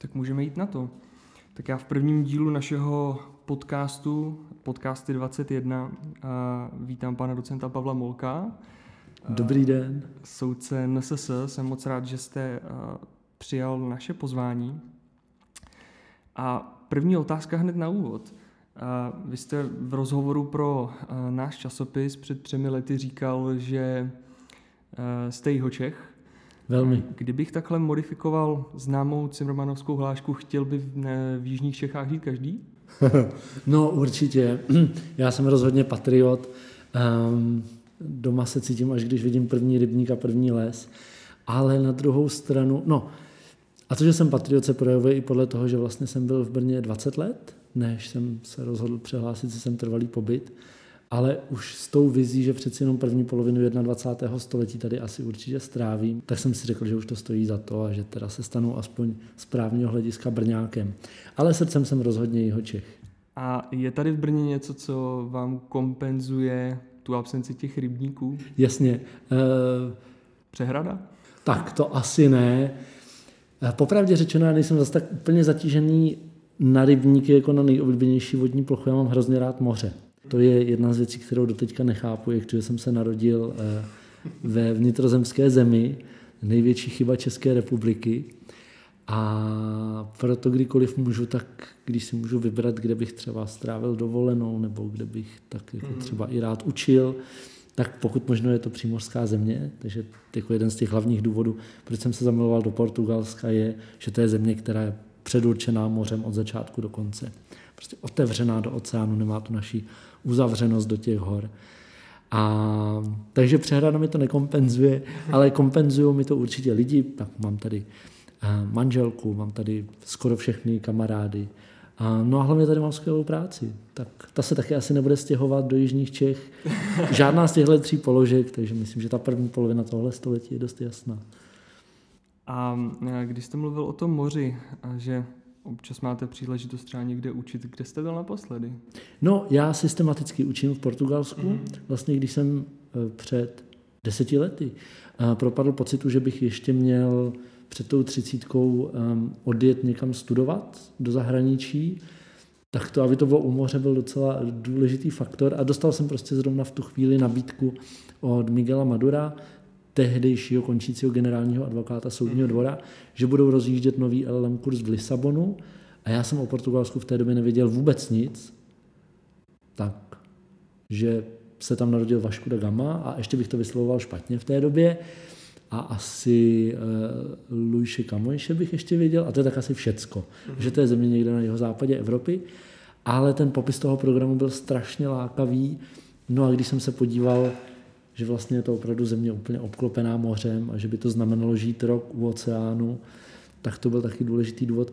Tak můžeme jít na to. Tak já v prvním dílu našeho podcastu, podcasty 21, vítám pana docenta Pavla Molka. Dobrý den. Soudce NSS, jsem moc rád, že jste přijal naše pozvání. A první otázka hned na úvod. Vy jste v rozhovoru pro náš časopis před třemi lety říkal, že jste Jihočech, Velmi. Kdybych takhle modifikoval známou Cimrmanovskou hlášku, chtěl by v, ne, v Jižních Čechách žít každý? no určitě. Já jsem rozhodně patriot. Um, doma se cítím, až když vidím první rybník a první les. Ale na druhou stranu, no, a to, že jsem patriot, se projevuje i podle toho, že vlastně jsem byl v Brně 20 let, než jsem se rozhodl přehlásit, že jsem trvalý pobyt ale už s tou vizí, že přeci jenom první polovinu 21. století tady asi určitě strávím, tak jsem si řekl, že už to stojí za to a že teda se stanu aspoň z právního hlediska Brňákem. Ale srdcem jsem rozhodně jeho Čech. A je tady v Brně něco, co vám kompenzuje tu absenci těch rybníků? Jasně. E... Přehrada? Tak to asi ne. Eh, popravdě řečeno, já nejsem zase tak úplně zatížený na rybníky jako na nejoblíbenější vodní plochu. Já mám hrozně rád moře. To je jedna z věcí, kterou doteďka nechápu, jak to, že jsem se narodil eh, ve vnitrozemské zemi, největší chyba České republiky. A proto kdykoliv můžu, tak když si můžu vybrat, kde bych třeba strávil dovolenou, nebo kde bych tak jako mhm. třeba i rád učil, tak pokud možno je to přímořská země, takže jako jeden z těch hlavních důvodů, proč jsem se zamiloval do Portugalska, je, že to je země, která je předurčená mořem od začátku do konce. Prostě otevřená do oceánu, nemá tu naší uzavřenost do těch hor. A, takže přehrada mi to nekompenzuje, ale kompenzují mi to určitě lidi. Tak mám tady uh, manželku, mám tady skoro všechny kamarády. A, no a hlavně tady mám skvělou práci. Tak ta se taky asi nebude stěhovat do Jižních Čech. Žádná z těchto tří položek, takže myslím, že ta první polovina tohle století je dost jasná. A když jste mluvil o tom moři, že občas máte příležitost třeba někde učit. Kde jste byl naposledy? No, já systematicky učím v Portugalsku. Mm-hmm. Vlastně, když jsem eh, před deseti lety eh, propadl pocitu, že bych ještě měl před tou třicítkou um, odjet někam studovat do zahraničí, tak to, aby to bylo u moře, byl docela důležitý faktor a dostal jsem prostě zrovna v tu chvíli nabídku od Miguela Madura, tehdejšího končícího generálního advokáta soudního mhm. dvora, že budou rozjíždět nový LLM kurz v Lisabonu. A já jsem o Portugalsku v té době nevěděl vůbec nic, tak, že se tam narodil Vašku da Gama a ještě bych to vyslovoval špatně v té době. A asi uh, Luise Camõese bych ještě věděl. A to je tak asi všecko, mm-hmm. že to je země někde na jeho západě Evropy, ale ten popis toho programu byl strašně lákavý, no a když jsem se podíval že vlastně je to opravdu země úplně obklopená mořem a že by to znamenalo žít rok u oceánu, tak to byl taky důležitý důvod,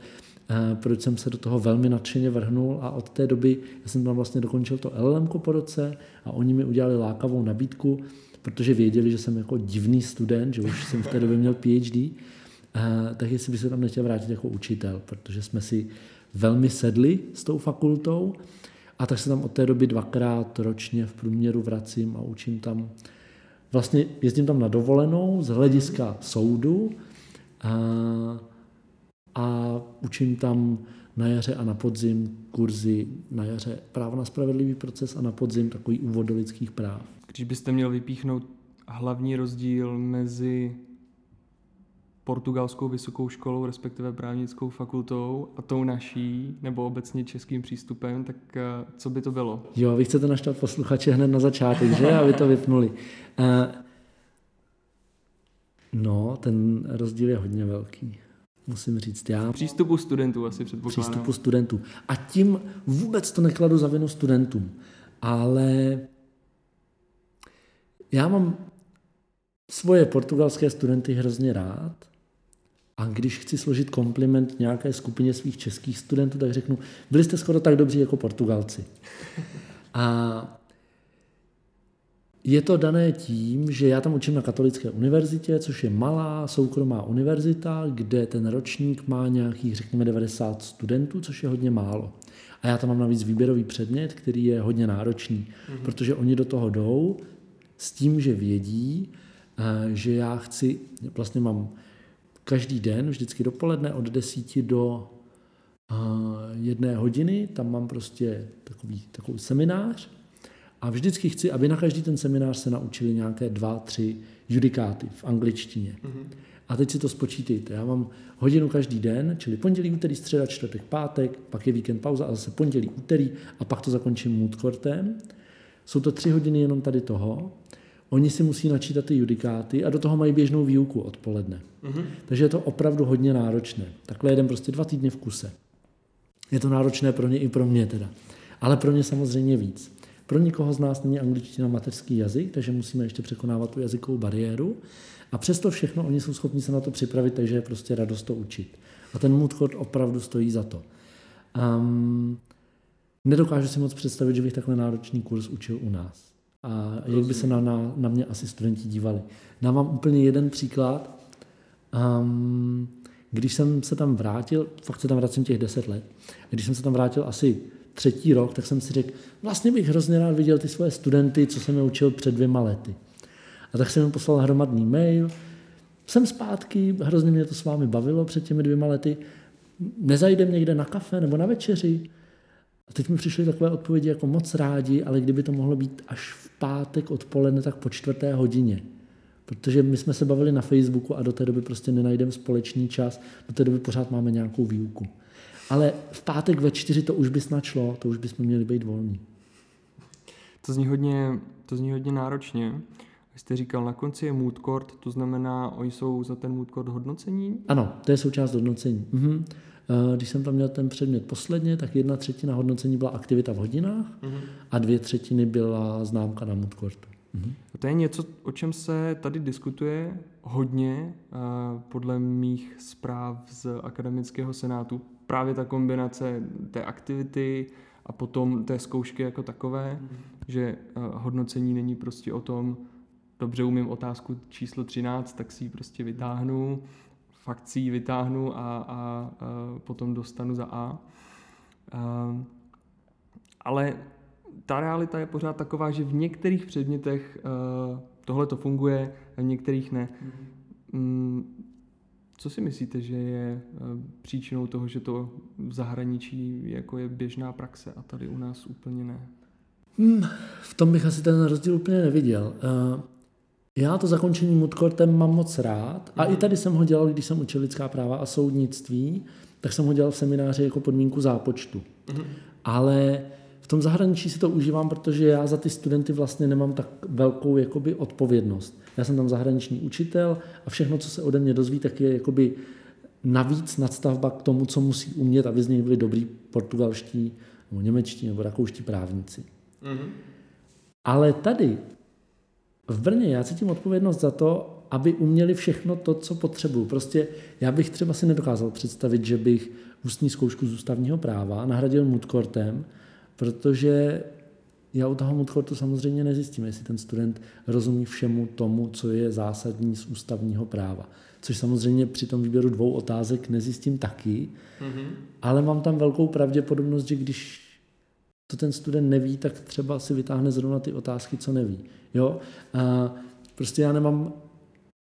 eh, proč jsem se do toho velmi nadšeně vrhnul. A od té doby já jsem tam vlastně dokončil to LLM po roce a oni mi udělali lákavou nabídku, protože věděli, že jsem jako divný student, že už jsem v té době měl PhD, eh, tak jestli by se tam nechtěl vrátit jako učitel, protože jsme si velmi sedli s tou fakultou. A tak se tam od té doby dvakrát ročně v průměru vracím a učím tam vlastně jezdím tam na dovolenou z hlediska soudu a, a učím tam na jaře a na podzim kurzy na jaře právo na spravedlivý proces a na podzim takový úvod do lidských práv. Když byste měl vypíchnout hlavní rozdíl mezi portugalskou vysokou školou, respektive právnickou fakultou a tou naší, nebo obecně českým přístupem, tak eh, co by to bylo? Jo, vy chcete naštvat posluchače hned na začátek, že? Aby to vypnuli. Uh, no, ten rozdíl je hodně velký. Musím říct já. Přístupu studentů asi předpokládám. Přístupu studentů. A tím vůbec to nekladu za vinu studentům. Ale já mám svoje portugalské studenty hrozně rád a když chci složit kompliment nějaké skupině svých českých studentů, tak řeknu, byli jste skoro tak dobří jako Portugalci. A je to dané tím, že já tam učím na katolické univerzitě, což je malá soukromá univerzita, kde ten ročník má nějakých, řekněme, 90 studentů, což je hodně málo. A já tam mám navíc výběrový předmět, který je hodně náročný, mm-hmm. protože oni do toho jdou s tím, že vědí, eh, že já chci, vlastně mám každý den, vždycky dopoledne od 10 do jedné hodiny, tam mám prostě takový, takový seminář a vždycky chci, aby na každý ten seminář se naučili nějaké dva, tři judikáty v angličtině. Mm-hmm. A teď si to spočítejte. Já mám hodinu každý den, čili pondělí, úterý, středa, čtvrtek, pátek, pak je víkend pauza a zase pondělí, úterý a pak to zakončím mood courtem. Jsou to tři hodiny jenom tady toho. Oni si musí načítat ty judikáty a do toho mají běžnou výuku odpoledne. Mm-hmm. Takže je to opravdu hodně náročné. Takhle jeden prostě dva týdny v kuse. Je to náročné pro ně i pro mě teda. Ale pro mě samozřejmě víc. Pro nikoho z nás není angličtina mateřský jazyk, takže musíme ještě překonávat tu jazykovou bariéru. A přesto všechno oni jsou schopni se na to připravit, takže je prostě radost to učit. A ten mood court opravdu stojí za to. Um, nedokážu si moc představit, že bych takhle náročný kurz učil u nás. A jak by se na, na, na mě asi studenti dívali. Dám vám úplně jeden příklad. Um, když jsem se tam vrátil, fakt se tam vracím těch deset let, když jsem se tam vrátil asi třetí rok, tak jsem si řekl, vlastně bych hrozně rád viděl ty svoje studenty, co jsem je učil před dvěma lety. A tak jsem jim poslal hromadný mail, jsem zpátky, hrozně mě to s vámi bavilo před těmi dvěma lety, nezajdem někde na kafe nebo na večeři. A teď mi přišly takové odpovědi jako moc rádi, ale kdyby to mohlo být až v pátek odpoledne, tak po čtvrté hodině. Protože my jsme se bavili na Facebooku a do té doby prostě nenajdeme společný čas, do té doby pořád máme nějakou výuku. Ale v pátek ve čtyři to už by snad šlo, to už bychom měli být volní. To zní hodně, to zní hodně náročně. Vy jste říkal, na konci je mood court, to znamená, oni jsou za ten mood court hodnocení? Ano, to je součást hodnocení. Mhm. Eh, když jsem tam měl ten předmět posledně, tak jedna třetina hodnocení byla aktivita v hodinách mhm. a dvě třetiny byla známka na mood courtu. Mhm. To je něco, o čem se tady diskutuje hodně, eh, podle mých zpráv z akademického senátu. Právě ta kombinace té aktivity a potom té zkoušky jako takové, mm. že eh, hodnocení není prostě o tom, dobře umím otázku číslo 13, tak si ji prostě vytáhnu, fakt si ji vytáhnu a, a, a potom dostanu za A. a eh, ale ta realita je pořád taková, že v některých předmětech uh, tohle to funguje, a v některých ne. Mm-hmm. Co si myslíte, že je uh, příčinou toho, že to v zahraničí jako je běžná praxe a tady u nás úplně ne? Hmm, v tom bych asi ten rozdíl úplně neviděl. Uh, já to zakončení mudkortem mám moc rád a mm-hmm. i mhm. tady jsem ho dělal, když jsem učil lidská práva a soudnictví, tak jsem ho dělal v semináři jako podmínku zápočtu. Mm-hmm. Ale v tom zahraničí si to užívám, protože já za ty studenty vlastně nemám tak velkou jakoby, odpovědnost. Já jsem tam zahraniční učitel a všechno, co se ode mě dozví, tak je jakoby navíc nadstavba k tomu, co musí umět, aby z něj byli dobrý portugalští, nebo němečtí, nebo rakouští právníci. Mm-hmm. Ale tady, v Brně, já cítím odpovědnost za to, aby uměli všechno to, co potřebuju. Prostě já bych třeba si nedokázal představit, že bych ústní zkoušku z ústavního práva nahradil mudkortem, protože já u toho moodcourtu samozřejmě nezjistím, jestli ten student rozumí všemu tomu, co je zásadní z ústavního práva. Což samozřejmě při tom výběru dvou otázek nezjistím taky, mm-hmm. ale mám tam velkou pravděpodobnost, že když to ten student neví, tak třeba si vytáhne zrovna ty otázky, co neví. Jo? A prostě já nemám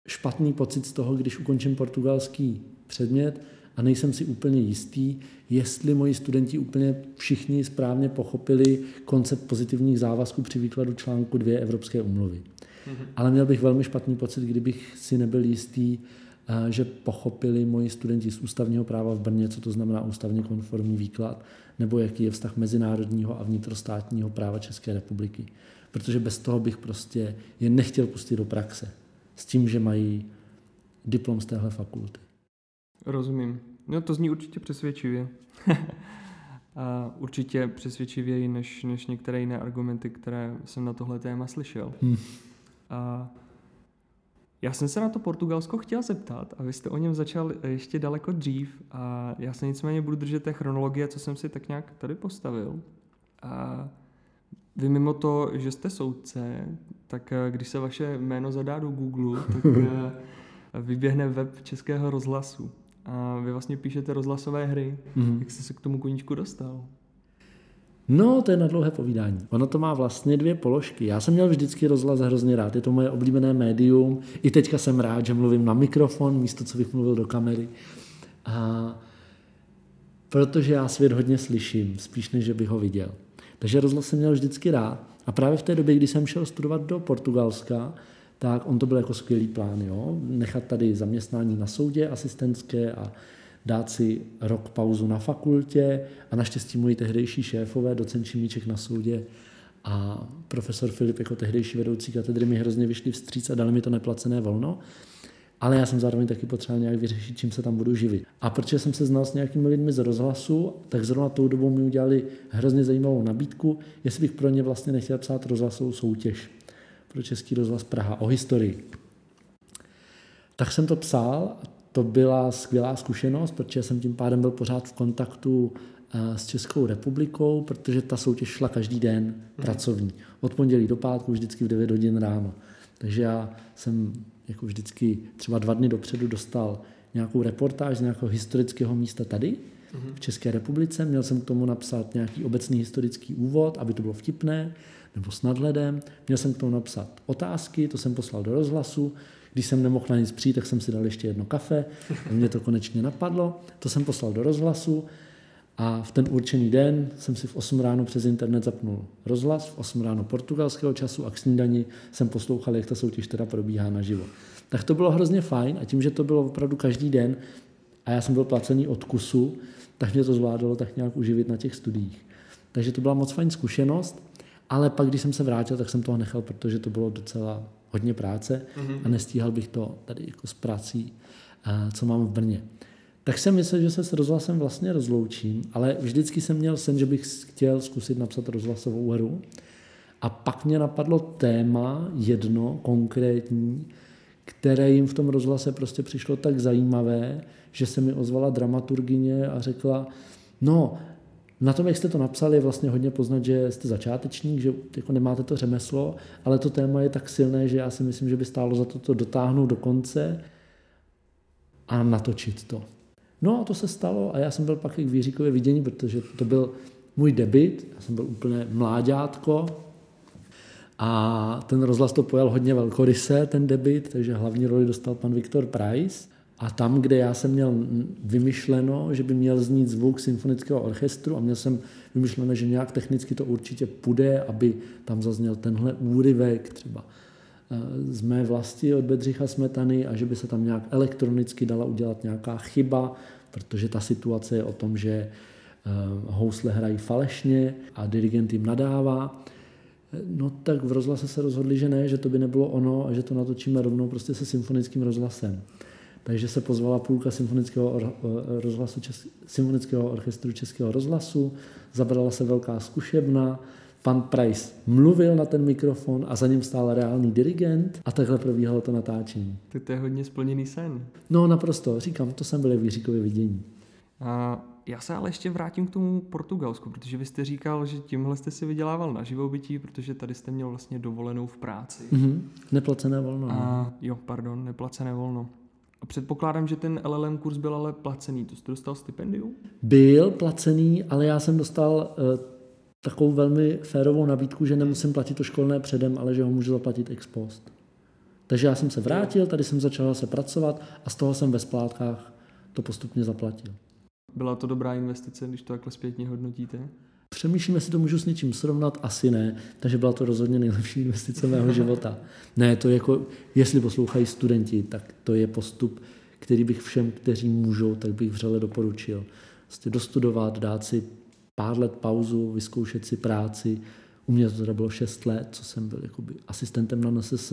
špatný pocit z toho, když ukončím portugalský předmět, a nejsem si úplně jistý, jestli moji studenti úplně všichni správně pochopili koncept pozitivních závazků při výkladu článku 2 Evropské umluvy. Mm-hmm. Ale měl bych velmi špatný pocit, kdybych si nebyl jistý, že pochopili moji studenti z ústavního práva v Brně, co to znamená ústavně konformní výklad, nebo jaký je vztah mezinárodního a vnitrostátního práva České republiky. Protože bez toho bych prostě je nechtěl pustit do praxe. S tím, že mají diplom z téhle fakulty. Rozumím. No to zní určitě přesvědčivě. A určitě přesvědčivěji než, než některé jiné argumenty, které jsem na tohle téma slyšel. Hmm. A já jsem se na to Portugalsko chtěl zeptat a vy jste o něm začal ještě daleko dřív a já se nicméně budu držet té chronologie, co jsem si tak nějak tady postavil. A vy mimo to, že jste soudce, tak eh, když se vaše jméno zadá do Google, tak eh, vyběhne web Českého rozhlasu a vy vlastně píšete rozhlasové hry. Mm-hmm. Jak jste se k tomu koníčku dostal? No, to je na dlouhé povídání. Ono to má vlastně dvě položky. Já jsem měl vždycky rozhlas hrozně rád. Je to moje oblíbené médium. I teďka jsem rád, že mluvím na mikrofon, místo co bych mluvil do kamery. A protože já svět hodně slyším, spíš než bych ho viděl. Takže rozhlas jsem měl vždycky rád. A právě v té době, kdy jsem šel studovat do Portugalska, tak on to byl jako skvělý plán. Jo? Nechat tady zaměstnání na soudě asistentské a dát si rok pauzu na fakultě a naštěstí moji tehdejší šéfové, docent Šimíček na soudě a profesor Filip jako tehdejší vedoucí katedry mi hrozně vyšli vstříc a dali mi to neplacené volno. Ale já jsem zároveň taky potřeboval nějak vyřešit, čím se tam budu živit. A protože jsem se znal s nějakými lidmi z rozhlasu, tak zrovna tou dobou mi udělali hrozně zajímavou nabídku, jestli bych pro ně vlastně nechtěl psát rozhlasovou soutěž pro Český rozhlas Praha o historii. Tak jsem to psal to byla skvělá zkušenost, protože jsem tím pádem byl pořád v kontaktu eh, s Českou republikou, protože ta soutěž šla každý den hmm. pracovní. Od pondělí do pátku vždycky v 9 hodin ráno. Takže já jsem jako vždycky třeba dva dny dopředu dostal nějakou reportáž z nějakého historického místa tady, hmm. v České republice. Měl jsem k tomu napsat nějaký obecný historický úvod, aby to bylo vtipné, nebo s nadhledem. Měl jsem k tomu napsat otázky, to jsem poslal do rozhlasu. Když jsem nemohl na nic přijít, tak jsem si dal ještě jedno kafe. A mě to konečně napadlo. To jsem poslal do rozhlasu a v ten určený den jsem si v 8 ráno přes internet zapnul rozhlas, v 8 ráno portugalského času a k snídani jsem poslouchal, jak ta soutěž teda probíhá naživo. Tak to bylo hrozně fajn a tím, že to bylo opravdu každý den a já jsem byl placený od kusu, tak mě to zvládalo tak nějak uživit na těch studiích. Takže to byla moc fajn zkušenost, ale pak, když jsem se vrátil, tak jsem toho nechal, protože to bylo docela hodně práce mm-hmm. a nestíhal bych to tady jako s prací, co mám v Brně. Tak jsem myslel, že se s rozhlasem vlastně rozloučím, ale vždycky jsem měl sen, že bych chtěl zkusit napsat rozhlasovou hru. A pak mě napadlo téma, jedno konkrétní, které jim v tom rozhlase prostě přišlo tak zajímavé, že se mi ozvala dramaturgině a řekla, no, na tom, jak jste to napsali, je vlastně hodně poznat, že jste začátečník, že jako nemáte to řemeslo, ale to téma je tak silné, že já si myslím, že by stálo za to to dotáhnout do konce a natočit to. No a to se stalo a já jsem byl pak i k vidění, protože to byl můj debit, já jsem byl úplně mláďátko a ten rozhlas to pojal hodně velkoryse, ten debit, takže hlavní roli dostal pan Viktor Price. A tam, kde já jsem měl vymyšleno, že by měl znít zvuk symfonického orchestru a měl jsem vymyšleno, že nějak technicky to určitě půjde, aby tam zazněl tenhle úryvek třeba eh, z mé vlasti od Bedřicha Smetany a že by se tam nějak elektronicky dala udělat nějaká chyba, protože ta situace je o tom, že eh, housle hrají falešně a dirigent jim nadává. No tak v rozhlase se rozhodli, že ne, že to by nebylo ono a že to natočíme rovnou prostě se symfonickým rozhlasem. Takže se pozvala půlka symfonického, rozhlasu, symfonického orchestru Českého rozhlasu, zabrala se velká zkušebna, pan Price mluvil na ten mikrofon a za ním stál reálný dirigent a takhle probíhalo to natáčení. Tak to je hodně splněný sen. No naprosto, říkám, to jsem byl v Jiříkově vidění. A já se ale ještě vrátím k tomu Portugalsku, protože vy jste říkal, že tímhle jste si vydělával na živobytí, protože tady jste měl vlastně dovolenou v práci. Mm-hmm. Neplacené volno. A, jo, pardon, neplacené volno. A předpokládám, že ten LLM kurz byl ale placený. To jste dostal stipendium? Byl placený, ale já jsem dostal uh, takovou velmi férovou nabídku, že nemusím platit to školné předem, ale že ho můžu zaplatit ex post. Takže já jsem se vrátil, tady jsem začal se pracovat a z toho jsem ve splátkách to postupně zaplatil. Byla to dobrá investice, když to takhle zpětně hodnotíte? Přemýšlím, jestli to můžu s něčím srovnat, asi ne, takže byla to rozhodně nejlepší investice mého života. Ne, to je jako, jestli poslouchají studenti, tak to je postup, který bych všem, kteří můžou, tak bych vřele doporučil. Vlastně dostudovat, dát si pár let pauzu, vyzkoušet si práci. U mě to teda bylo 6 let, co jsem byl jakoby asistentem na NSS.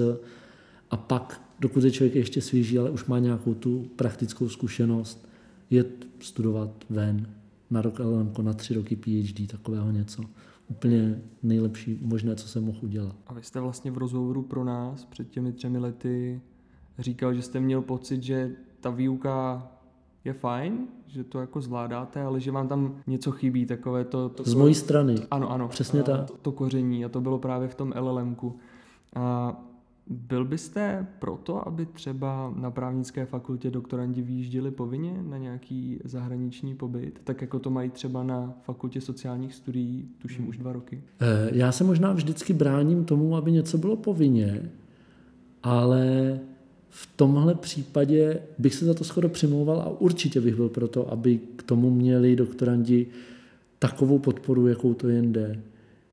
A pak, dokud je člověk ještě svěží, ale už má nějakou tu praktickou zkušenost, je studovat ven, na rok LLM, na tři roky PhD, takového něco. Úplně nejlepší možné, co jsem mohl udělat. A vy jste vlastně v rozhovoru pro nás před těmi třemi lety říkal, že jste měl pocit, že ta výuka je fajn, že to jako zvládáte, ale že vám tam něco chybí, takové to... to Z mojí strany. Ano, ano. Přesně tak. To, to koření a to bylo právě v tom LLMku. A byl byste proto, aby třeba na právnické fakultě doktorandi vyjížděli povinně na nějaký zahraniční pobyt, tak jako to mají třeba na fakultě sociálních studií, tuším už dva roky? Eh, já se možná vždycky bráním tomu, aby něco bylo povinně, ale v tomhle případě bych se za to skoro přimlouval a určitě bych byl proto, aby k tomu měli doktorandi takovou podporu, jakou to jen jde.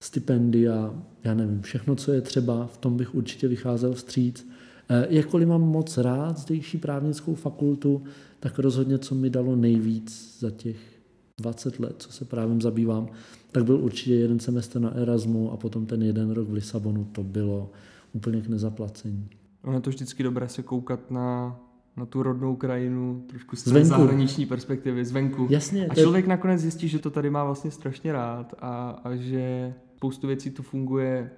Stipendia, já nevím, všechno, co je třeba, v tom bych určitě vycházel vstříc. Eh, jakkoliv mám moc rád zdejší právnickou fakultu, tak rozhodně, co mi dalo nejvíc za těch 20 let, co se právem zabývám, tak byl určitě jeden semestr na Erasmu a potom ten jeden rok v Lisabonu, to bylo úplně k nezaplacení. Ono je to vždycky dobré se koukat na, na tu rodnou krajinu trošku z té zahraniční perspektivy, zvenku. Jasně. A člověk je... nakonec zjistí, že to tady má vlastně strašně rád a, a že spoustu věcí tu funguje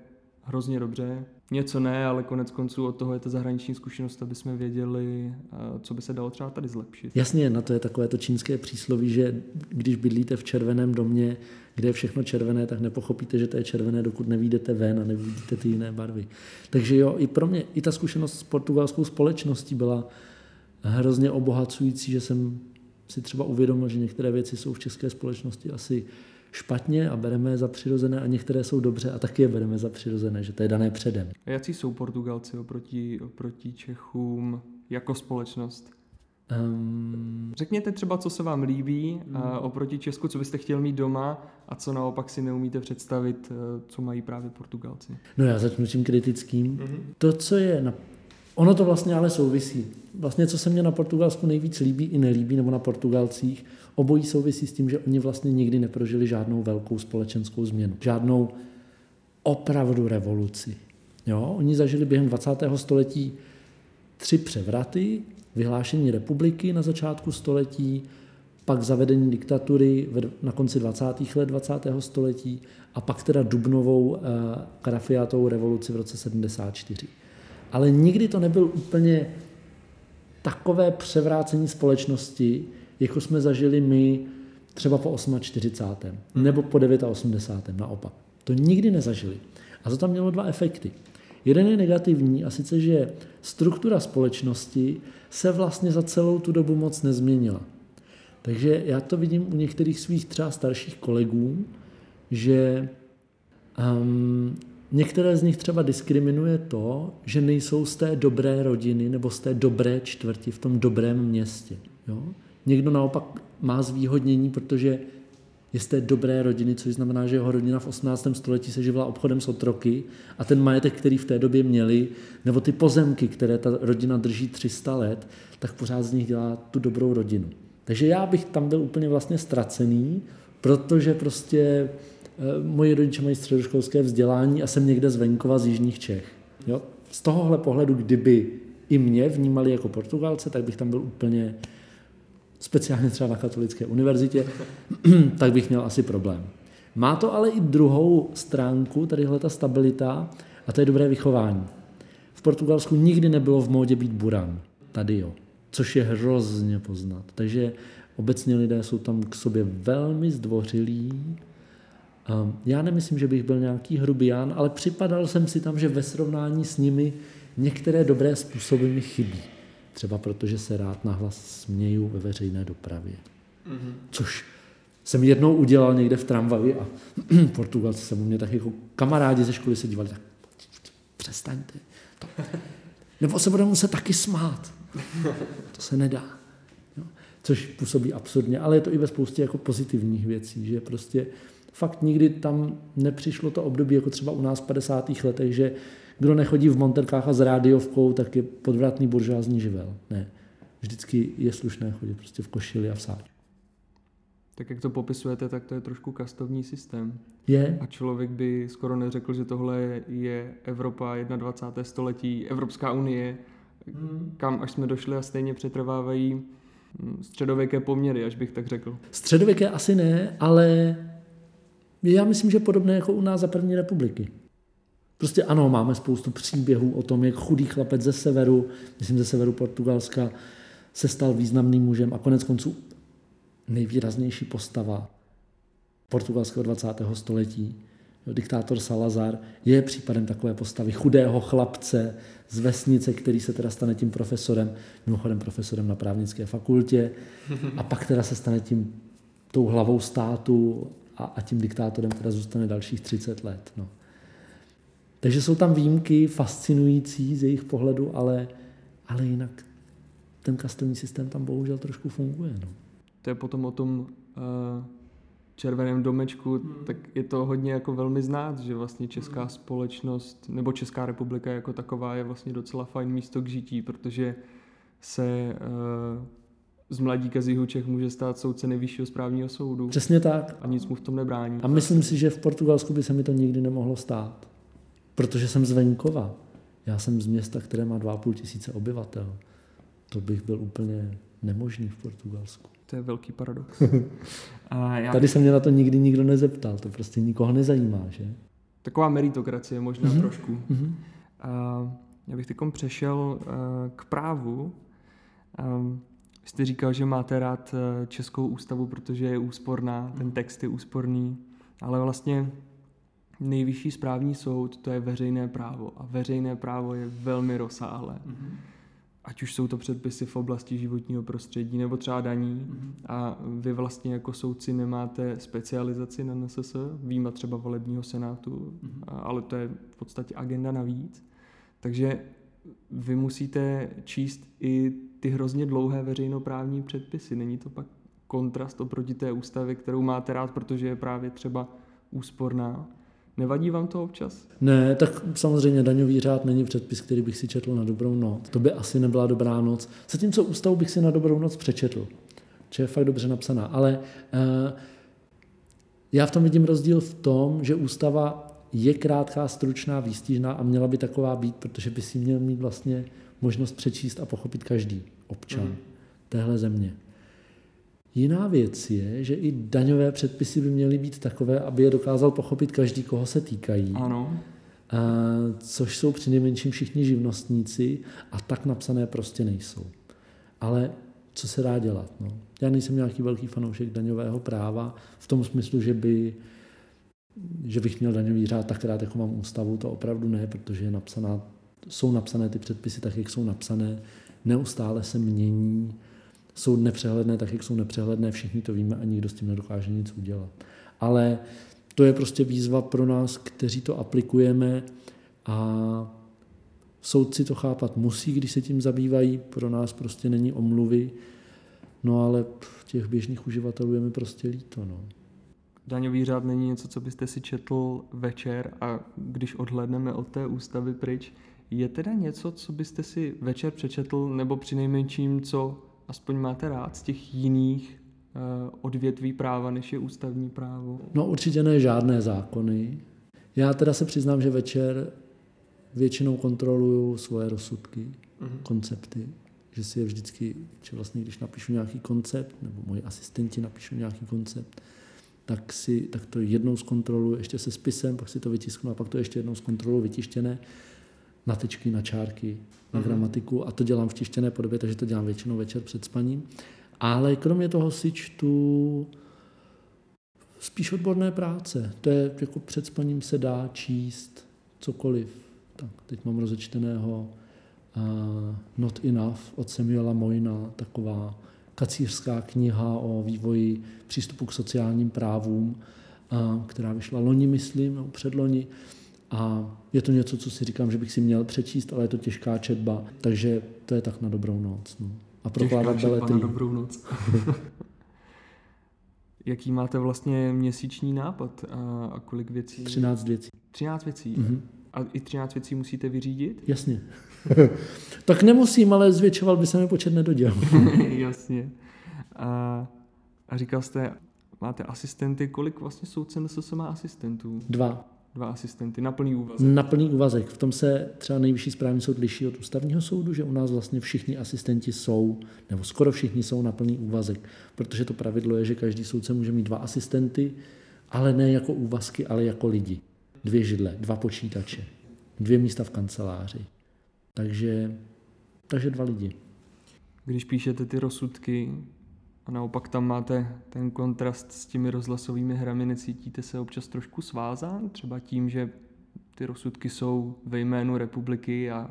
hrozně dobře. Něco ne, ale konec konců od toho je ta zahraniční zkušenost, aby jsme věděli, co by se dalo třeba tady zlepšit. Jasně, na to je takové to čínské přísloví, že když bydlíte v červeném domě, kde je všechno červené, tak nepochopíte, že to je červené, dokud nevídete ven a nevidíte ty jiné barvy. Takže jo, i pro mě, i ta zkušenost s portugalskou společností byla hrozně obohacující, že jsem si třeba uvědomil, že některé věci jsou v české společnosti asi špatně a bereme je za přirozené a některé jsou dobře a taky je bereme za přirozené, že to je dané předem. A jaký jsou Portugalci oproti, oproti Čechům jako společnost? Um... Řekněte třeba, co se vám líbí uh, oproti Česku, co byste chtěl mít doma a co naopak si neumíte představit, uh, co mají právě Portugalci. No já začnu tím kritickým. Mm-hmm. To, co je na Ono to vlastně ale souvisí. Vlastně, co se mně na Portugalsku nejvíc líbí i nelíbí, nebo na Portugalcích, obojí souvisí s tím, že oni vlastně nikdy neprožili žádnou velkou společenskou změnu. Žádnou opravdu revoluci. Jo? Oni zažili během 20. století tři převraty, vyhlášení republiky na začátku století, pak zavedení diktatury na konci 20. let 20. století a pak teda dubnovou eh, karafiátovou revoluci v roce 74 ale nikdy to nebyl úplně takové převrácení společnosti, jako jsme zažili my třeba po 48. nebo po 89. naopak. To nikdy nezažili. A to tam mělo dva efekty. Jeden je negativní a sice, že struktura společnosti se vlastně za celou tu dobu moc nezměnila. Takže já to vidím u některých svých třeba starších kolegů, že um, Některé z nich třeba diskriminuje to, že nejsou z té dobré rodiny nebo z té dobré čtvrti v tom dobrém městě. Jo? Někdo naopak má zvýhodnění, protože je z té dobré rodiny, což znamená, že jeho rodina v 18. století se živila obchodem s otroky a ten majetek, který v té době měli, nebo ty pozemky, které ta rodina drží 300 let, tak pořád z nich dělá tu dobrou rodinu. Takže já bych tam byl úplně vlastně ztracený, protože prostě Eh, moji rodiče mají středoškolské vzdělání a jsem někde z venkova z jižních Čech. Jo? Z tohohle pohledu, kdyby i mě vnímali jako Portugalce, tak bych tam byl úplně speciálně třeba na katolické univerzitě, tak bych měl asi problém. Má to ale i druhou stránku, tadyhle ta stabilita, a to je dobré vychování. V Portugalsku nikdy nebylo v módě být buran. Tady jo. Což je hrozně poznat. Takže obecně lidé jsou tam k sobě velmi zdvořilí, já nemyslím, že bych byl nějaký hrubián, ale připadal jsem si tam, že ve srovnání s nimi některé dobré způsoby mi chybí. Třeba protože se rád nahlas směju ve veřejné dopravě. Mm-hmm. Což jsem jednou udělal někde v tramvaji a Portugalci se mu mě tak jako kamarádi ze školy se dívali, tak přestaňte. To. Nebo se budeme muset taky smát. To se nedá. Jo? Což působí absurdně, ale je to i ve spoustě jako pozitivních věcí, že prostě fakt nikdy tam nepřišlo to období, jako třeba u nás v 50. letech, že kdo nechodí v monterkách a s rádiovkou, tak je podvratný buržázní živel. Ne. Vždycky je slušné chodit prostě v košili a v sáč. Tak jak to popisujete, tak to je trošku kastovní systém. Je. A člověk by skoro neřekl, že tohle je Evropa 21. století, Evropská unie, hmm. kam až jsme došli a stejně přetrvávají hm, středověké poměry, až bych tak řekl. Středověké asi ne, ale já myslím, že podobné jako u nás za první republiky. Prostě ano, máme spoustu příběhů o tom, jak chudý chlapec ze severu, myslím ze severu Portugalska, se stal významným mužem a konec konců nejvýraznější postava portugalského 20. století. Diktátor Salazar je případem takové postavy chudého chlapce z vesnice, který se teda stane tím profesorem, mimochodem profesorem na právnické fakultě, a pak teda se stane tím tou hlavou státu a, a tím diktátorem teda zůstane dalších 30 let. No. Takže jsou tam výjimky fascinující z jejich pohledu, ale, ale jinak ten kastelní systém tam bohužel trošku funguje. No. To je potom o tom uh, červeném domečku, hmm. tak je to hodně jako velmi znát, že vlastně česká hmm. společnost nebo Česká republika jako taková je vlastně docela fajn místo k žití, protože se uh, z mladíka z jihu Čech může stát soudce nejvyššího správního soudu. Přesně tak. A nic mu v tom nebrání. A myslím si, že v Portugalsku by se mi to nikdy nemohlo stát. Protože jsem z venkova. Já jsem z města, které má 2,5 tisíce obyvatel. To bych byl úplně nemožný v Portugalsku. To je velký paradox. A já... Tady se mě na to nikdy nikdo nezeptal, to prostě nikoho nezajímá, že? Taková meritokracie možná mm-hmm. trošku. Mm-hmm. A já bych teď přešel uh, k právu. Um, vy jste říkal, že máte rád uh, Českou ústavu, protože je úsporná, ten text je úsporný, ale vlastně nejvyšší správní soud to je veřejné právo a veřejné právo je velmi rozsáhlé. Mm-hmm ať už jsou to předpisy v oblasti životního prostředí nebo třeba daní mm-hmm. a vy vlastně jako soudci nemáte specializaci na NSS, výjima třeba volebního senátu, mm-hmm. ale to je v podstatě agenda navíc. Takže vy musíte číst i ty hrozně dlouhé veřejnoprávní předpisy. Není to pak kontrast oproti té ústavě, kterou máte rád, protože je právě třeba úsporná Nevadí vám to občas? Ne, tak samozřejmě daňový řád není předpis, který bych si četl na dobrou noc. To by asi nebyla dobrá noc. Zatímco ústavu bych si na dobrou noc přečetl, že je fakt dobře napsaná. Ale uh, já v tom vidím rozdíl v tom, že ústava je krátká, stručná, výstižná a měla by taková být, protože by si měl mít vlastně možnost přečíst a pochopit každý občan mm. téhle země. Jiná věc je, že i daňové předpisy by měly být takové, aby je dokázal pochopit každý, koho se týkají. Ano. A, což jsou přinejmenším všichni živnostníci a tak napsané prostě nejsou. Ale co se dá dělat? No? Já nejsem nějaký velký fanoušek daňového práva v tom smyslu, že by že bych měl daňový řád tak rád, jako mám ústavu, to opravdu ne, protože je napsaná, jsou napsané ty předpisy tak, jak jsou napsané, neustále se mění, jsou nepřehledné tak, jak jsou nepřehledné, všichni to víme a nikdo s tím nedokáže nic udělat. Ale to je prostě výzva pro nás, kteří to aplikujeme a soudci to chápat musí, když se tím zabývají, pro nás prostě není omluvy, no ale těch běžných uživatelů je mi prostě líto. No. Daňový řád není něco, co byste si četl večer a když odhledneme od té ústavy pryč, je teda něco, co byste si večer přečetl, nebo přinejmenším, co aspoň máte rád z těch jiných uh, odvětví práva, než je ústavní právo? No určitě ne žádné zákony. Já teda se přiznám, že večer většinou kontroluju svoje rozsudky, uh-huh. koncepty, že si je vždycky, že vlastně když napíšu nějaký koncept, nebo moji asistenti napíšu nějaký koncept, tak, si, tak to jednou zkontroluji ještě se spisem, pak si to vytisknu a pak to ještě jednou zkontroluji vytištěné na tečky, na čárky, na mm-hmm. gramatiku a to dělám v tištěné podobě, takže to dělám většinou večer před spaním. Ale kromě toho si čtu spíš odborné práce. To je jako před spaním se dá číst cokoliv. Tak, teď mám rozečteného uh, Not Enough od Samuela Moyna, taková kacířská kniha o vývoji přístupu k sociálním právům, uh, která vyšla loni, myslím, nebo předloni. A je to něco, co si říkám, že bych si měl přečíst, ale je to těžká četba, takže to je tak na dobrou noc. No. A prokládat beletry. na dobrou noc. Jaký máte vlastně měsíční nápad a, a kolik věcí? 13 věcí. 13 věcí? Mm-hmm. A i 13 věcí musíte vyřídit? Jasně. tak nemusím, ale zvětšoval by se mi počet nedoděl. Jasně. A, a říkal jste, máte asistenty, kolik vlastně soudce se má asistentů? Dva dva asistenty na plný úvazek. Na plný úvazek. V tom se třeba nejvyšší správní soud liší od ústavního soudu, že u nás vlastně všichni asistenti jsou, nebo skoro všichni jsou na plný úvazek, protože to pravidlo je, že každý soudce může mít dva asistenty, ale ne jako úvazky, ale jako lidi. Dvě židle, dva počítače, dvě místa v kanceláři. Takže, takže dva lidi. Když píšete ty rozsudky, a naopak tam máte ten kontrast s těmi rozhlasovými hrami, necítíte se občas trošku svázán, třeba tím, že ty rozsudky jsou ve jménu republiky a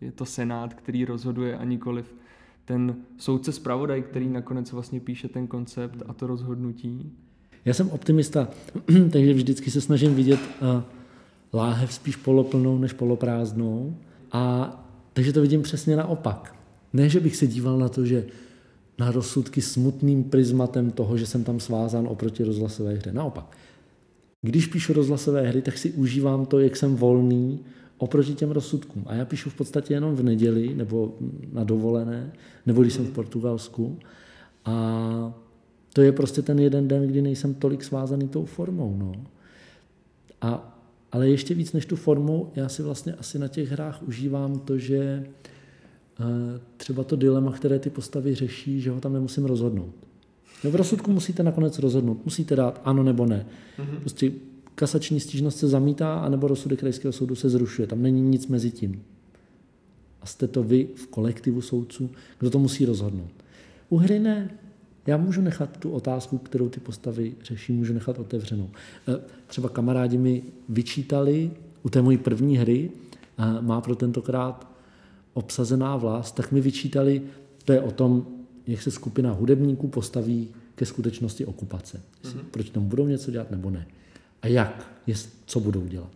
je to senát, který rozhoduje a nikoliv ten soudce zpravodaj, který nakonec vlastně píše ten koncept a to rozhodnutí. Já jsem optimista, takže vždycky se snažím vidět uh, láhev spíš poloplnou než poloprázdnou. A takže to vidím přesně naopak. Ne, že bych se díval na to, že na rozsudky smutným prismatem toho, že jsem tam svázán oproti rozhlasové hře. Naopak. Když píšu rozhlasové hry, tak si užívám to, jak jsem volný oproti těm rozsudkům. A já píšu v podstatě jenom v neděli, nebo na dovolené, nebo když jsem v Portugalsku. A to je prostě ten jeden den, kdy nejsem tolik svázaný tou formou. No. A, ale ještě víc než tu formu, já si vlastně asi na těch hrách užívám to, že eh, třeba to dilema, které ty postavy řeší, že ho tam nemusím rozhodnout. No v rozsudku musíte nakonec rozhodnout. Musíte dát ano nebo ne. Mm-hmm. Prostě kasační stížnost se zamítá, anebo rozsudek krajského soudu se zrušuje. Tam není nic mezi tím. A jste to vy v kolektivu soudců, kdo to musí rozhodnout. U hry ne. Já můžu nechat tu otázku, kterou ty postavy řeší, můžu nechat otevřenou. E, třeba kamarádi mi vyčítali u té mojí první hry, má pro tentokrát obsazená vlast, tak mi vyčítali, to je o tom, jak se skupina hudebníků postaví ke skutečnosti okupace. Mm-hmm. Proč tam budou něco dělat nebo ne. A jak, jest, co budou dělat.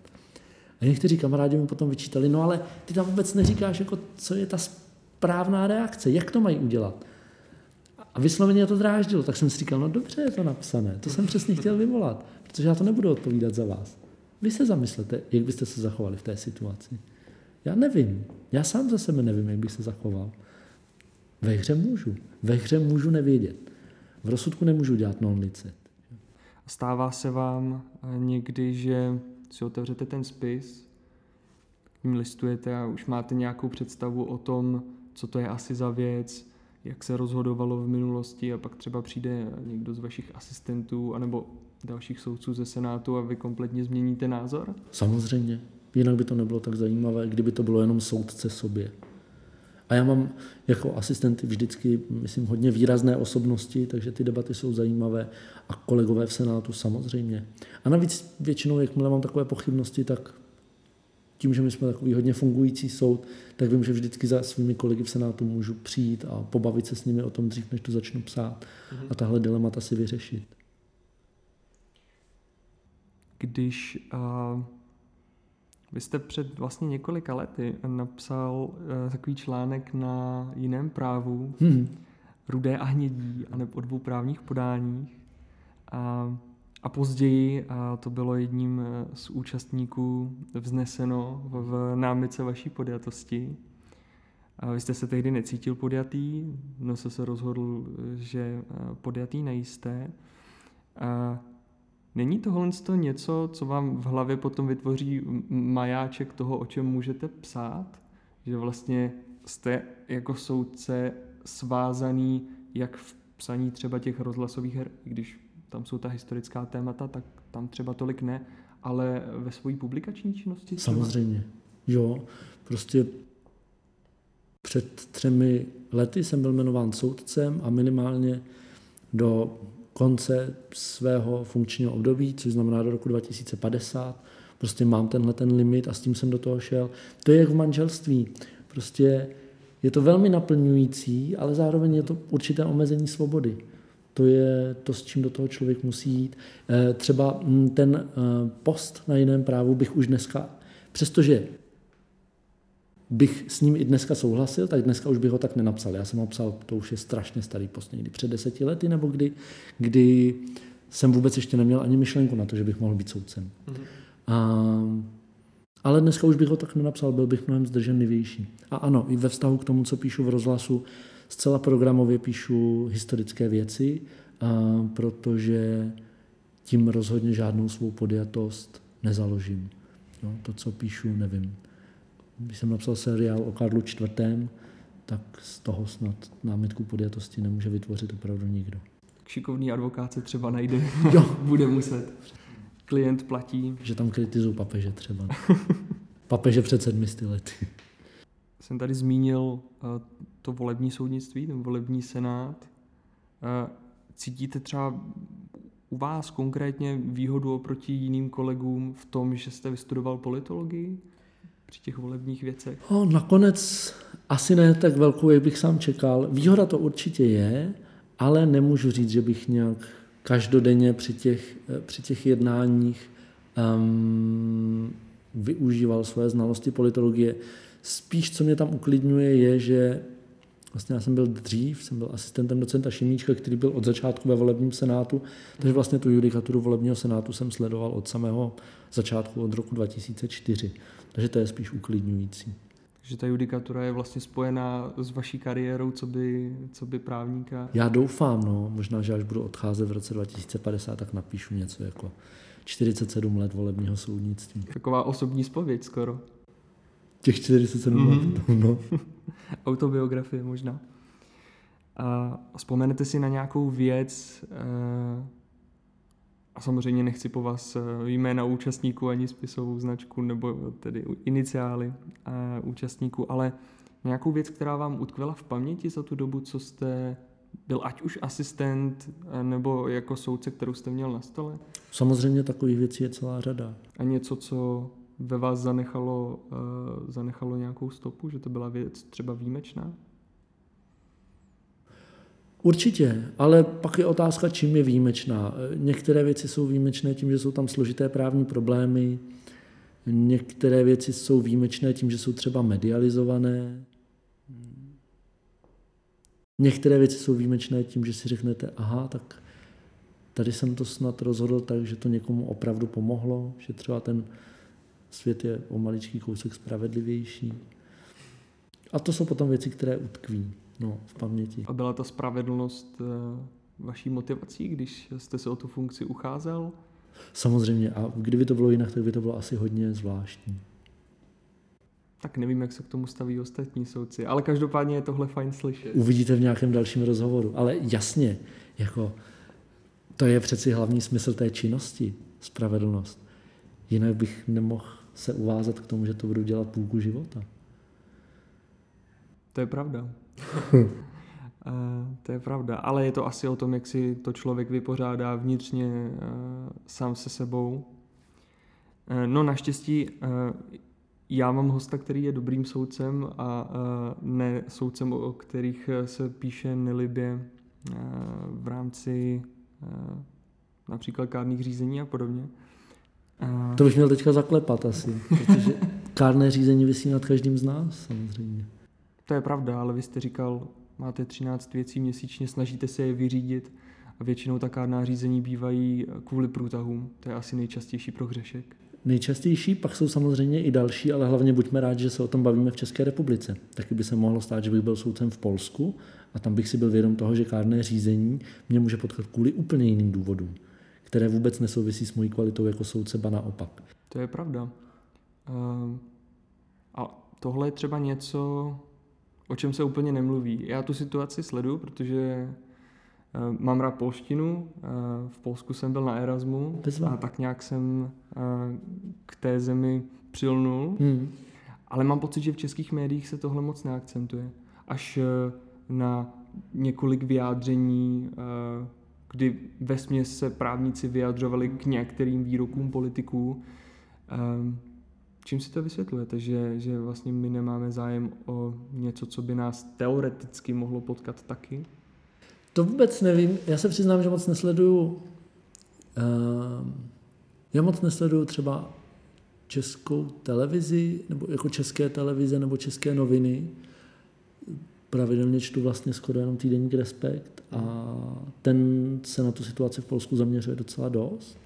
A někteří kamarádi mi potom vyčítali, no ale ty tam vůbec neříkáš, jako, co je ta správná reakce, jak to mají udělat. A vysloveně to dráždilo, tak jsem si říkal, no dobře je to napsané, to jsem přesně chtěl vyvolat, protože já to nebudu odpovídat za vás. Vy se zamyslete, jak byste se zachovali v té situaci. Já nevím, já sám za sebe nevím, jak bych se zachoval. Ve hře můžu. Ve hře můžu nevědět. V rozsudku nemůžu dělat non-licet. Stává se vám eh, někdy, že si otevřete ten spis, k ním listujete a už máte nějakou představu o tom, co to je asi za věc, jak se rozhodovalo v minulosti a pak třeba přijde někdo z vašich asistentů anebo dalších soudců ze Senátu a vy kompletně změníte názor? Samozřejmě. Jinak by to nebylo tak zajímavé, kdyby to bylo jenom soudce sobě. A já mám jako asistenty vždycky, myslím, hodně výrazné osobnosti, takže ty debaty jsou zajímavé. A kolegové v Senátu samozřejmě. A navíc většinou, jakmile mám takové pochybnosti, tak tím, že my jsme takový hodně fungující soud, tak vím, že vždycky za svými kolegy v Senátu můžu přijít a pobavit se s nimi o tom dřív, než to začnu psát mm-hmm. a tahle dilemata si vyřešit. Když uh, vy jste před vlastně několika lety napsal uh, takový článek na jiném právu, hmm. rudé a hnědí, a nebo o dvou právních podáních. A, a později, a to bylo jedním eh, z účastníků vzneseno v, v námice vaší podjatosti. A vy jste se tehdy necítil podjatý, no se se rozhodl, že eh, podjatý nejste. A Není tohle to něco, co vám v hlavě potom vytvoří majáček toho, o čem můžete psát? Že vlastně jste jako soudce svázaný jak v psaní třeba těch rozhlasových her, když tam jsou ta historická témata, tak tam třeba tolik ne, ale ve své publikační činnosti? Třeba? Samozřejmě, jo. Prostě před třemi lety jsem byl jmenován soudcem a minimálně do konce svého funkčního období, což znamená do roku 2050. Prostě mám tenhle ten limit a s tím jsem do toho šel. To je jak v manželství. Prostě je to velmi naplňující, ale zároveň je to určité omezení svobody. To je to, s čím do toho člověk musí jít. Eh, třeba hm, ten eh, post na jiném právu bych už dneska, přestože bych s ním i dneska souhlasil, tak dneska už bych ho tak nenapsal. Já jsem ho psal, to už je strašně starý post, někdy před deseti lety, nebo kdy, kdy jsem vůbec ještě neměl ani myšlenku na to, že bych mohl být soudcem. Mm-hmm. A, ale dneska už bych ho tak nenapsal, byl bych mnohem zdrženlivější. A ano, i ve vztahu k tomu, co píšu v rozhlasu, zcela programově píšu historické věci, a, protože tím rozhodně žádnou svou podjatost nezaložím. No, to, co píšu, nevím když jsem napsal seriál o Karlu IV., tak z toho snad námitku podjatosti nemůže vytvořit opravdu nikdo. Šikovný advokát se třeba najde, jo. bude muset. Klient platí. Že tam kritizují papeže třeba. papeže před sedmisty lety. Jsem tady zmínil uh, to volební soudnictví, ten volební senát. Cítíte třeba u vás konkrétně výhodu oproti jiným kolegům v tom, že jste vystudoval politologii při těch volebních věcech? No, nakonec asi ne tak velkou, jak bych sám čekal. Výhoda to určitě je, ale nemůžu říct, že bych nějak každodenně při těch, při těch jednáních um, využíval své znalosti politologie. Spíš, co mě tam uklidňuje, je, že Vlastně já jsem byl dřív, jsem byl asistentem docenta Šimíčka, který byl od začátku ve volebním senátu, takže vlastně tu judikaturu volebního senátu jsem sledoval od samého začátku, od roku 2004. Takže to je spíš uklidňující. Že ta judikatura je vlastně spojená s vaší kariérou, co by, co by právníka? Já doufám, no. Možná, že až budu odcházet v roce 2050, tak napíšu něco jako 47 let volebního soudnictví. Taková osobní spověď skoro. Těch 47 mm. let, no. Autobiografie možná. A vzpomenete si na nějakou věc, eh, a samozřejmě nechci po vás eh, jména účastníků ani spisovou značku nebo tedy iniciály eh, účastníků, ale nějakou věc, která vám utkvěla v paměti za tu dobu, co jste byl ať už asistent nebo jako soudce, kterou jste měl na stole? Samozřejmě takových věcí je celá řada. A něco, co ve vás zanechalo, uh, zanechalo nějakou stopu, že to byla věc třeba výjimečná? Určitě, ale pak je otázka, čím je výjimečná. Některé věci jsou výjimečné tím, že jsou tam složité právní problémy, některé věci jsou výjimečné tím, že jsou třeba medializované, některé věci jsou výjimečné tím, že si řeknete, aha, tak tady jsem to snad rozhodl tak, že to někomu opravdu pomohlo, že třeba ten svět je o maličký kousek spravedlivější. A to jsou potom věci, které utkví no, v paměti. A byla ta spravedlnost eh, vaší motivací, když jste se o tu funkci ucházel? Samozřejmě. A kdyby to bylo jinak, tak by to bylo asi hodně zvláštní. Tak nevím, jak se k tomu staví ostatní soudci, ale každopádně je tohle fajn slyšet. Uvidíte v nějakém dalším rozhovoru. Ale jasně, jako to je přeci hlavní smysl té činnosti, spravedlnost. Jinak bych nemohl se uvázat k tomu, že to budu dělat půlku života. To je pravda. Uh, to je pravda, ale je to asi o tom, jak si to člověk vypořádá vnitřně uh, sám se sebou. Uh, no naštěstí já mám hosta, který je dobrým soudcem a ne soudcem, o kterých se píše nelibě v rámci například kárných řízení a podobně. To bych měl teďka zaklepat asi, protože kárné řízení vysí nad každým z nás samozřejmě. To je pravda, ale vy jste říkal, máte 13 věcí měsíčně, snažíte se je vyřídit a většinou ta kárná řízení bývají kvůli průtahům. To je asi nejčastější prohřešek. Nejčastější pak jsou samozřejmě i další, ale hlavně buďme rádi, že se o tom bavíme v České republice. Taky by se mohlo stát, že bych byl soudcem v Polsku a tam bych si byl vědom toho, že kárné řízení mě může potkat kvůli úplně jiným důvodům které vůbec nesouvisí s mojí kvalitou jako soudce, ba naopak. To je pravda. Ehm, a tohle je třeba něco, o čem se úplně nemluví. Já tu situaci sleduju, protože ehm, mám rád polštinu, ehm, v Polsku jsem byl na Erasmu Bezva. a tak nějak jsem k té zemi přilnul, hmm. ale mám pocit, že v českých médiích se tohle moc neakcentuje. Až na několik vyjádření kdy ve se právníci vyjadřovali k některým výrokům politiků. Ehm, čím si to vysvětlujete, že, že vlastně my nemáme zájem o něco, co by nás teoreticky mohlo potkat taky? To vůbec nevím. Já se přiznám, že moc nesleduju uh, já moc nesleduju třeba českou televizi, nebo jako české televize, nebo české noviny pravidelně čtu vlastně skoro jenom týdenník Respekt a ten se na tu situaci v Polsku zaměřuje docela dost.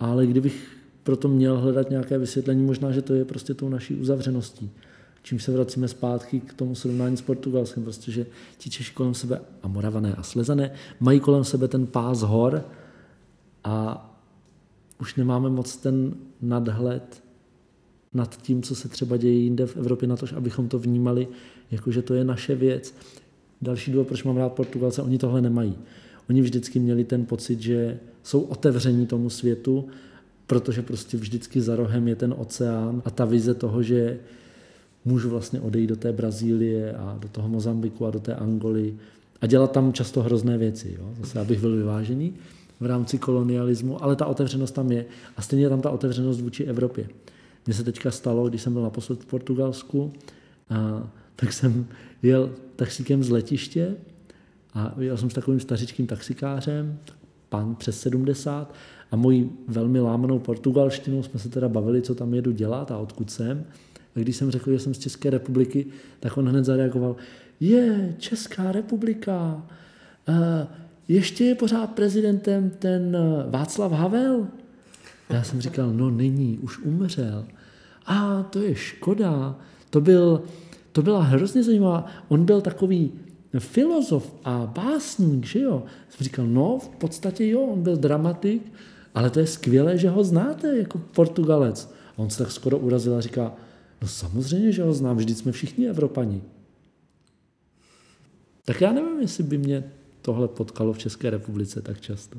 Ale kdybych proto měl hledat nějaké vysvětlení, možná, že to je prostě tou naší uzavřeností. Čím se vracíme zpátky k tomu srovnání s Portugalskem, prostě, že ti Češi kolem sebe, a Moravané a Slezané, mají kolem sebe ten pás hor a už nemáme moc ten nadhled nad tím, co se třeba děje jinde v Evropě, na to, abychom to vnímali jako, že to je naše věc. Další důvod, proč mám rád Portugalce, oni tohle nemají. Oni vždycky měli ten pocit, že jsou otevření tomu světu, protože prostě vždycky za rohem je ten oceán a ta vize toho, že můžu vlastně odejít do té Brazílie a do toho Mozambiku a do té Angoly a dělat tam často hrozné věci. Jo? Zase, abych byl vyvážený v rámci kolonialismu, ale ta otevřenost tam je. A stejně je tam ta otevřenost vůči Evropě. Mně se teďka stalo, když jsem byl naposled v Portugalsku, a, tak jsem jel taxíkem z letiště a jel jsem s takovým stařičkým taxikářem, pan přes 70, a mojí velmi lámanou portugalštinou jsme se teda bavili, co tam jedu dělat a odkud jsem. A když jsem řekl, že jsem z České republiky, tak on hned zareagoval, je, Česká republika, ještě je pořád prezidentem ten eh, Václav Havel? Já jsem říkal, no není, už umřel. A to je škoda. To, byl, to byla hrozně zajímavá. On byl takový filozof a básník, že jo? Jsem říkal, no v podstatě jo, on byl dramatik, ale to je skvělé, že ho znáte jako Portugalec. A on se tak skoro urazil a říká, no samozřejmě, že ho znám, vždyť jsme všichni Evropani. Tak já nevím, jestli by mě tohle potkalo v České republice tak často.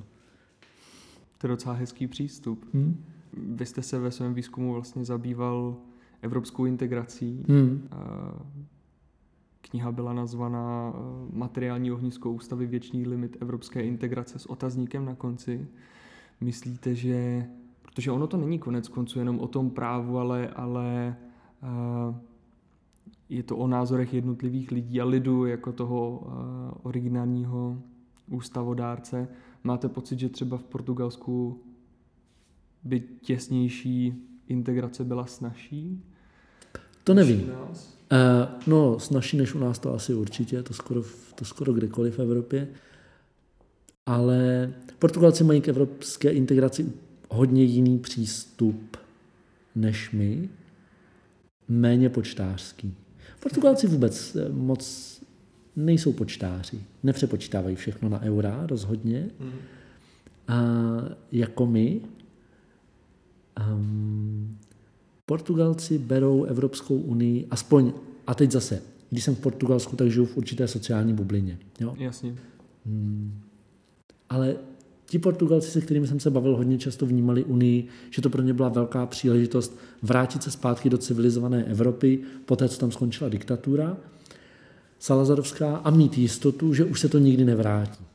To je docela hezký přístup. Hmm? Vy jste se ve svém výzkumu vlastně zabýval evropskou integrací. Hmm. Kniha byla nazvaná Materiální ohnisko ústavy věčný limit evropské integrace s otazníkem na konci. Myslíte, že, protože ono to není konec konců jenom o tom právu, ale, ale je to o názorech jednotlivých lidí a lidu jako toho originálního ústavodárce. Máte pocit, že třeba v Portugalsku by těsnější integrace byla snažší? To nevím. Uh, no, snažší než u nás to asi určitě, to skoro, to skoro kdekoliv v Evropě. Ale Portugalci mají k evropské integraci hodně jiný přístup než my, méně počtářský. Portugalci vůbec eh, moc nejsou počtáři, nepřepočítávají všechno na eura, rozhodně. Mm. A jako my, um, Portugalci berou Evropskou unii, aspoň, a teď zase, když jsem v Portugalsku, tak žiju v určité sociální bublině. Jo? Jasně. Hmm. Ale ti Portugalci, se kterými jsem se bavil, hodně často vnímali Unii, že to pro ně byla velká příležitost vrátit se zpátky do civilizované Evropy, poté, co tam skončila diktatura Salazarovská, a mít jistotu, že už se to nikdy nevrátí.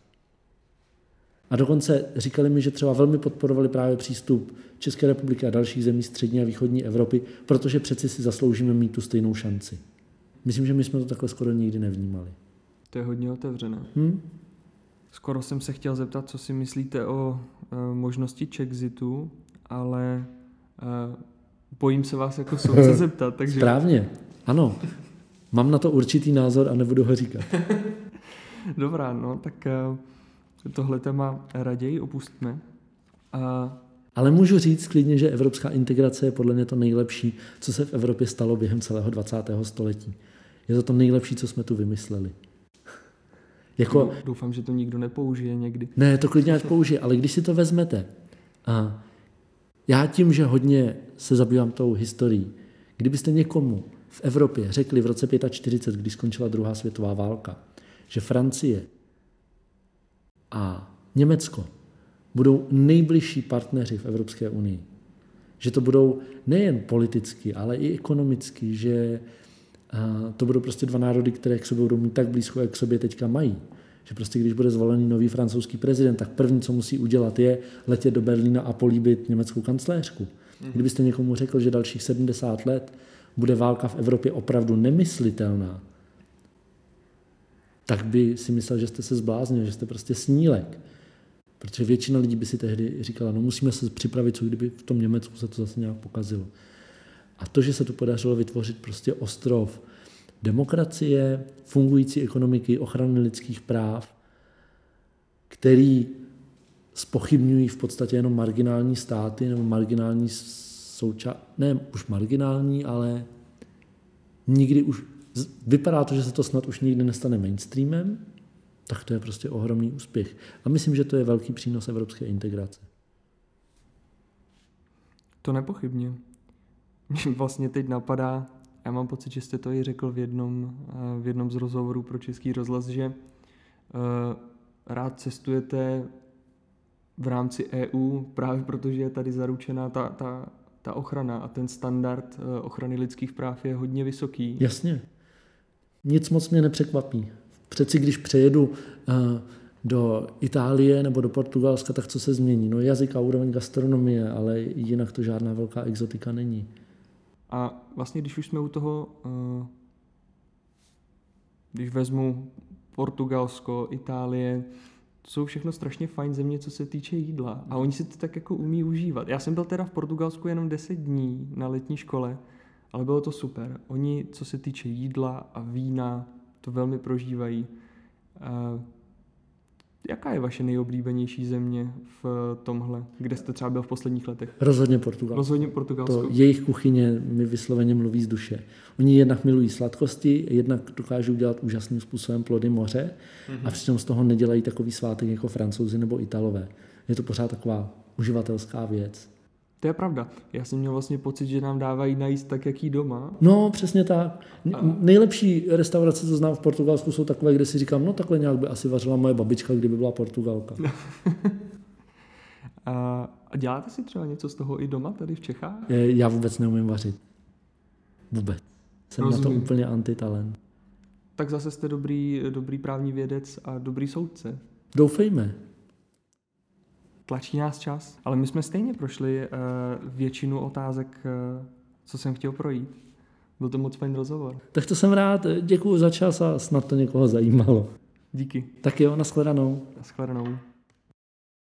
A dokonce říkali mi, že třeba velmi podporovali právě přístup České republiky a dalších zemí střední a východní Evropy, protože přeci si zasloužíme mít tu stejnou šanci. Myslím, že my jsme to takhle skoro nikdy nevnímali. To je hodně otevřené. Hmm? Skoro jsem se chtěl zeptat, co si myslíte o e, možnosti Chexitu, ale e, bojím se vás jako soudce zeptat. Takže... Správně, ano. Mám na to určitý názor a nebudu ho říkat. Dobrá, no tak e, tohle téma raději opustme. A... Ale můžu říct klidně, že evropská integrace je podle mě to nejlepší, co se v Evropě stalo během celého 20. století. Je to to nejlepší, co jsme tu vymysleli. Jako, Doufám, že to nikdo nepoužije někdy. Ne, to klidně ať použije, ale když si to vezmete, a já tím, že hodně se zabývám tou historií, kdybyste někomu v Evropě řekli v roce 45, když skončila druhá světová válka, že Francie a Německo budou nejbližší partneři v Evropské unii, že to budou nejen politicky, ale i ekonomicky, že to budou prostě dva národy, které k sobě budou mít tak blízko, jak k sobě teďka mají. Že prostě když bude zvolený nový francouzský prezident, tak první, co musí udělat, je letět do Berlína a políbit německou kancléřku. Mhm. Kdybyste někomu řekl, že dalších 70 let bude válka v Evropě opravdu nemyslitelná, tak by si myslel, že jste se zbláznil, že jste prostě snílek. Protože většina lidí by si tehdy říkala, no musíme se připravit, co kdyby v tom Německu se to zase nějak pokazilo. A to, že se tu podařilo vytvořit prostě ostrov demokracie, fungující ekonomiky, ochrany lidských práv, který spochybňují v podstatě jenom marginální státy nebo marginální souča... ne už marginální, ale nikdy už vypadá to, že se to snad už nikdy nestane mainstreamem, tak to je prostě ohromný úspěch. A myslím, že to je velký přínos evropské integrace. To nepochybně. Mě vlastně teď napadá, já mám pocit, že jste to i řekl v jednom, eh, v jednom z rozhovorů pro Český rozhlas, že eh, rád cestujete v rámci EU právě protože je tady zaručená ta, ta, ta ochrana a ten standard eh, ochrany lidských práv je hodně vysoký. Jasně. Nic moc mě nepřekvapí Přeci když přejedu eh, do Itálie nebo do Portugalska, tak co se změní? No jazyk a úroveň gastronomie, ale jinak to žádná velká exotika není. A vlastně, když už jsme u toho, eh, když vezmu Portugalsko, Itálie, jsou všechno strašně fajn země, co se týče jídla. A oni si to tak jako umí užívat. Já jsem byl teda v Portugalsku jenom 10 dní na letní škole, ale bylo to super. Oni, co se týče jídla a vína, to velmi prožívají. Uh, jaká je vaše nejoblíbenější země v tomhle, kde jste třeba byl v posledních letech? Rozhodně Portugalsko. Rozhodně Portugalsko. To jejich kuchyně mi vysloveně mluví z duše. Oni jednak milují sladkosti, jednak dokážou dělat úžasným způsobem plody moře mm-hmm. a přitom z toho nedělají takový svátek jako francouzi nebo italové. Je to pořád taková uživatelská věc. To je pravda. Já jsem měl vlastně pocit, že nám dávají najíst tak, jak jí doma. No, přesně tak. A... Nejlepší restaurace, co znám v Portugalsku, jsou takové, kde si říkám, no takhle nějak by asi vařila moje babička, kdyby byla Portugalka. a děláte si třeba něco z toho i doma tady v Čechách? Já vůbec neumím vařit. Vůbec. Jsem Rozumím. na to úplně antitalent. Tak zase jste dobrý, dobrý právní vědec a dobrý soudce. Doufejme tlačí nás čas, ale my jsme stejně prošli uh, většinu otázek, uh, co jsem chtěl projít. Byl to moc fajn rozhovor. Tak to jsem rád, děkuji za čas a snad to někoho zajímalo. Díky. Tak jo, nashledanou. Nashledanou.